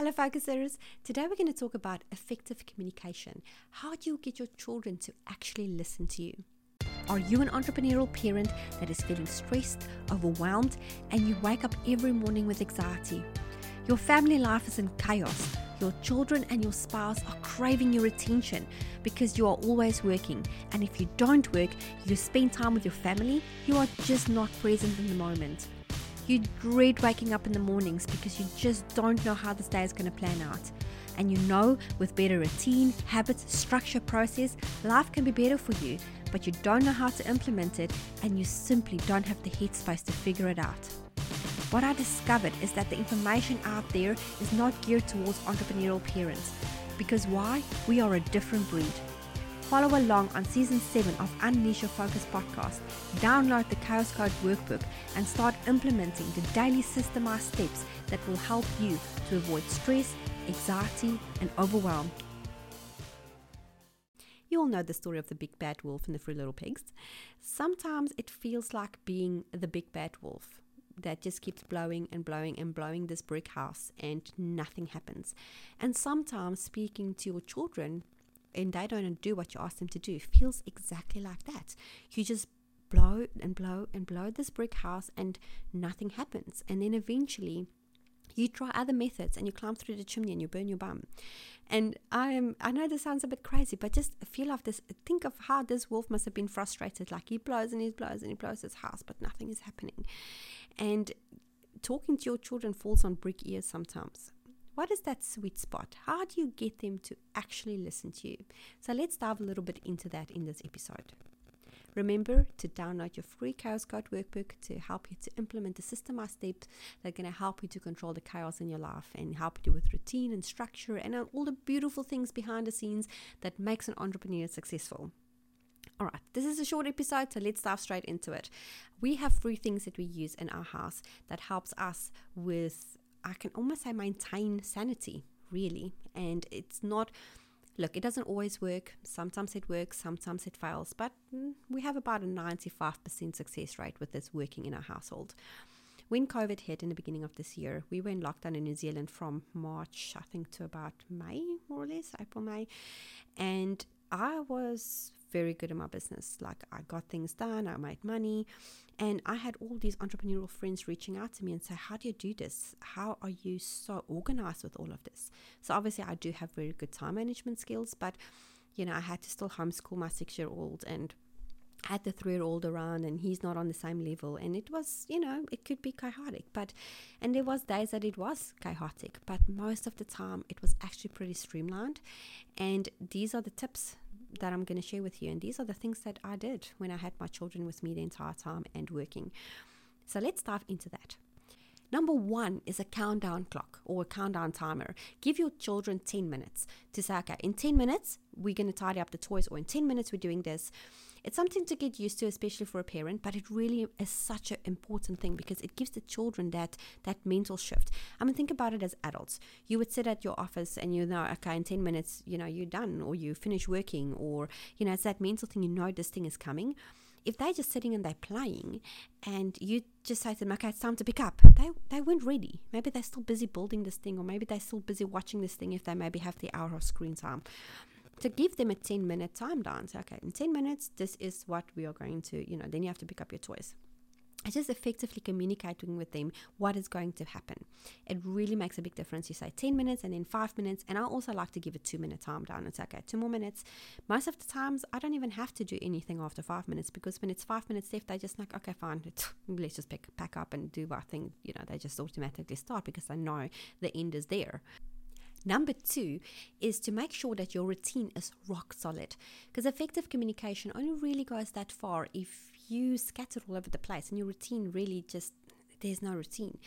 Hello, focusers. Today we're going to talk about effective communication. How do you get your children to actually listen to you? Are you an entrepreneurial parent that is feeling stressed, overwhelmed, and you wake up every morning with anxiety? Your family life is in chaos. Your children and your spouse are craving your attention because you are always working. And if you don't work, you spend time with your family, you are just not present in the moment. You dread waking up in the mornings because you just don't know how this day is going to plan out. And you know with better routine, habits, structure, process, life can be better for you, but you don't know how to implement it and you simply don't have the headspace to figure it out. What I discovered is that the information out there is not geared towards entrepreneurial parents. Because why? We are a different breed. Follow along on season 7 of Unleash Your Focus podcast. Download the Chaos Code workbook and start implementing the daily systemized steps that will help you to avoid stress, anxiety, and overwhelm. You all know the story of the big bad wolf and the three little pigs. Sometimes it feels like being the big bad wolf that just keeps blowing and blowing and blowing this brick house and nothing happens. And sometimes speaking to your children and they don't do what you ask them to do feels exactly like that. You just blow and blow and blow this brick house and nothing happens. And then eventually you try other methods and you climb through the chimney and you burn your bum. And I am I know this sounds a bit crazy, but just feel of this think of how this wolf must have been frustrated. Like he blows and he blows and he blows his house, but nothing is happening. And talking to your children falls on brick ears sometimes. What is that sweet spot? How do you get them to actually listen to you? So let's dive a little bit into that in this episode. Remember to download your free Chaos Code workbook to help you to implement the systemized steps that are going to help you to control the chaos in your life and help you with routine and structure and all the beautiful things behind the scenes that makes an entrepreneur successful. All right, this is a short episode, so let's dive straight into it. We have three things that we use in our house that helps us with I can almost say maintain sanity, really. And it's not, look, it doesn't always work. Sometimes it works, sometimes it fails, but mm, we have about a 95% success rate with this working in our household. When COVID hit in the beginning of this year, we were in lockdown in New Zealand from March, I think, to about May, more or less, April, May. And I was very good in my business. Like I got things done, I made money, and I had all these entrepreneurial friends reaching out to me and say, "How do you do this? How are you so organized with all of this?" So obviously, I do have very good time management skills, but you know, I had to still homeschool my six-year-old and I had the three-year-old around and he's not on the same level and it was you know it could be chaotic but and there was days that it was chaotic but most of the time it was actually pretty streamlined and these are the tips that I'm going to share with you. And these are the things that I did when I had my children with me the entire time and working. So let's dive into that. Number one is a countdown clock or a countdown timer. Give your children 10 minutes to say, okay, in 10 minutes, we're going to tidy up the toys, or in 10 minutes, we're doing this. It's something to get used to, especially for a parent, but it really is such an important thing because it gives the children that that mental shift. I mean, think about it as adults. You would sit at your office and you know, okay, in 10 minutes, you know, you're done or you finish working or, you know, it's that mental thing, you know, this thing is coming if they're just sitting and they're playing and you just say to them, okay, it's time to pick up, they, they weren't ready. Maybe they're still busy building this thing, or maybe they're still busy watching this thing if they maybe have the hour of screen time to give them a 10 minute time down. Okay, in 10 minutes, this is what we are going to, you know, then you have to pick up your toys. It's just effectively communicating with them what is going to happen. It really makes a big difference. You say 10 minutes and then five minutes. And I also like to give a two minute time down. It's okay, two more minutes. Most of the times, I don't even have to do anything after five minutes because when it's five minutes left, they just like, okay, fine, let's just pick, pack up and do our thing. You know, they just automatically start because they know the end is there. Number two is to make sure that your routine is rock solid because effective communication only really goes that far if you scatter all over the place and your routine really just there's no routine.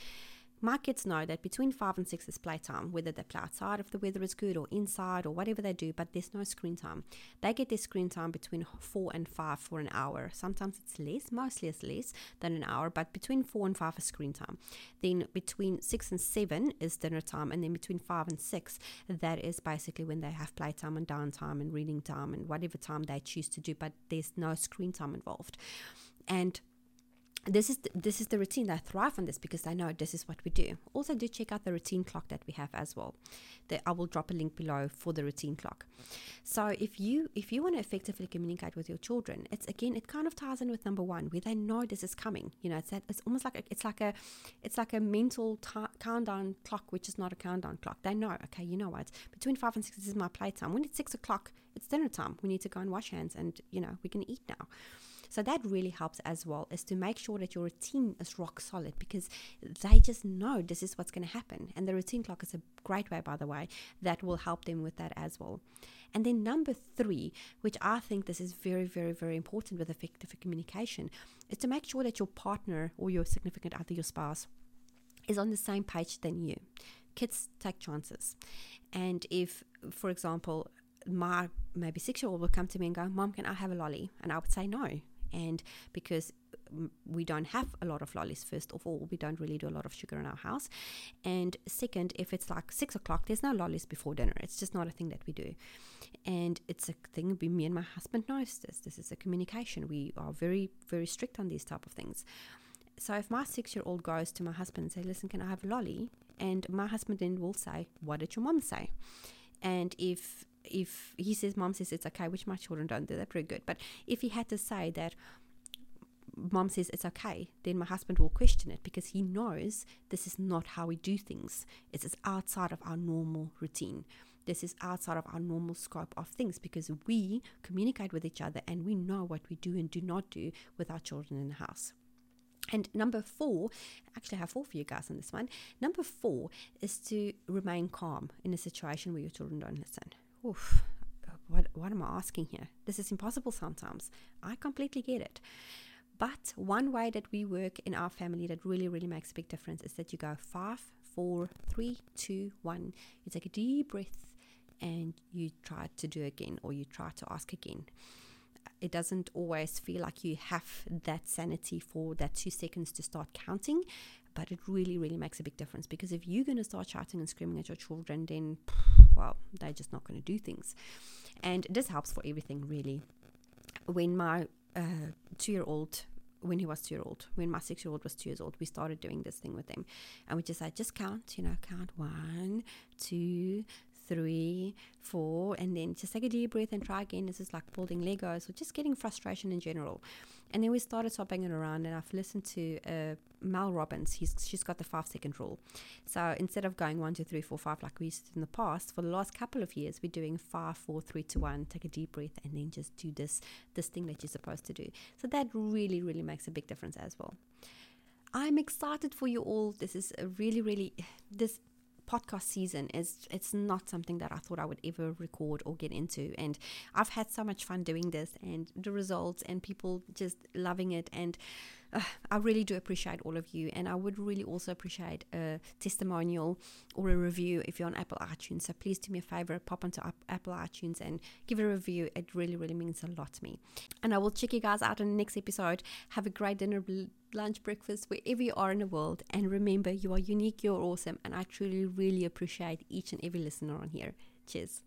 My kids know that between five and six is playtime, whether they play outside if the weather is good or inside or whatever they do, but there's no screen time. They get their screen time between four and five for an hour. Sometimes it's less, mostly it's less than an hour, but between four and five is screen time. Then between six and seven is dinner time, and then between five and six, that is basically when they have playtime and downtime and reading time and whatever time they choose to do, but there's no screen time involved. And this is the, this is the routine. They thrive on this because they know this is what we do. Also, do check out the routine clock that we have as well. That I will drop a link below for the routine clock. So if you if you want to effectively communicate with your children, it's again it kind of ties in with number one, where they know this is coming. You know, it's that it's almost like a, it's like a it's like a mental t- countdown clock, which is not a countdown clock. They know, okay, you know what? Between five and six this is my playtime. When it's six o'clock, it's dinner time. We need to go and wash hands, and you know we can eat now. So that really helps as well, is to make sure that your routine is rock solid because they just know this is what's going to happen. And the routine clock is a great way, by the way, that will help them with that as well. And then number three, which I think this is very, very, very important with effective communication, is to make sure that your partner or your significant other, your spouse, is on the same page than you. Kids take chances. And if, for example, my maybe six year old will come to me and go, Mom, can I have a lolly? And I would say no and because mm, we don't have a lot of lollies first of all we don't really do a lot of sugar in our house. And second if it's like six o'clock there's no lollies before dinner. It's just not a thing that we do. And it's a thing me and my husband knows this. This is a communication. We are very very strict on these type of things. So if my six year old goes to my husband and say listen can i have a lolly? And my husband then will say what did your mom say? And if if he says mom says it's okay which my children don't do that pretty good. But if he had to say that mom says it's okay then my husband will question it because he knows this is not how we do things. It is outside of our normal routine. This is outside of our normal scope of things because we communicate with each other and we know what we do and do not do with our children in the house. And number four, actually, I have four for you guys on this one. Number four is to remain calm in a situation where your children don't listen oof, what, what am I asking here? This is impossible sometimes. I completely get it. But one way that we work in our family that really, really makes a big difference is that you go five, four, three, two, one. You take a deep breath and you try to do again or you try to ask again. It doesn't always feel like you have that sanity for that two seconds to start counting, but it really, really makes a big difference because if you're going to start shouting and screaming at your children, then well, they're just not going to do things. And this helps for everything, really. When my uh, two year old when he was two year old, when my six year old was two years old, we started doing this thing with him. And we just said, just count, you know, count one, two, three, four, and then just take a deep breath and try again. This is like building Legos or just getting frustration in general. And then we started swapping it around, and I've listened to uh, Mel Robbins. He's, she's got the five second rule. So instead of going one, two, three, four, five like we used to in the past, for the last couple of years, we're doing five, four, three, two, one. Take a deep breath, and then just do this this thing that you're supposed to do. So that really, really makes a big difference as well. I'm excited for you all. This is a really, really this podcast season is it's not something that I thought I would ever record or get into. And I've had so much fun doing this and the results and people just loving it. And uh, I really do appreciate all of you and I would really also appreciate a testimonial or a review if you're on Apple iTunes so please do me a favor pop onto Apple iTunes and give a review it really really means a lot to me and I will check you guys out in the next episode have a great dinner lunch, breakfast, wherever you are in the world. And remember, you are unique, you're awesome, and I truly, really appreciate each and every listener on here. Cheers.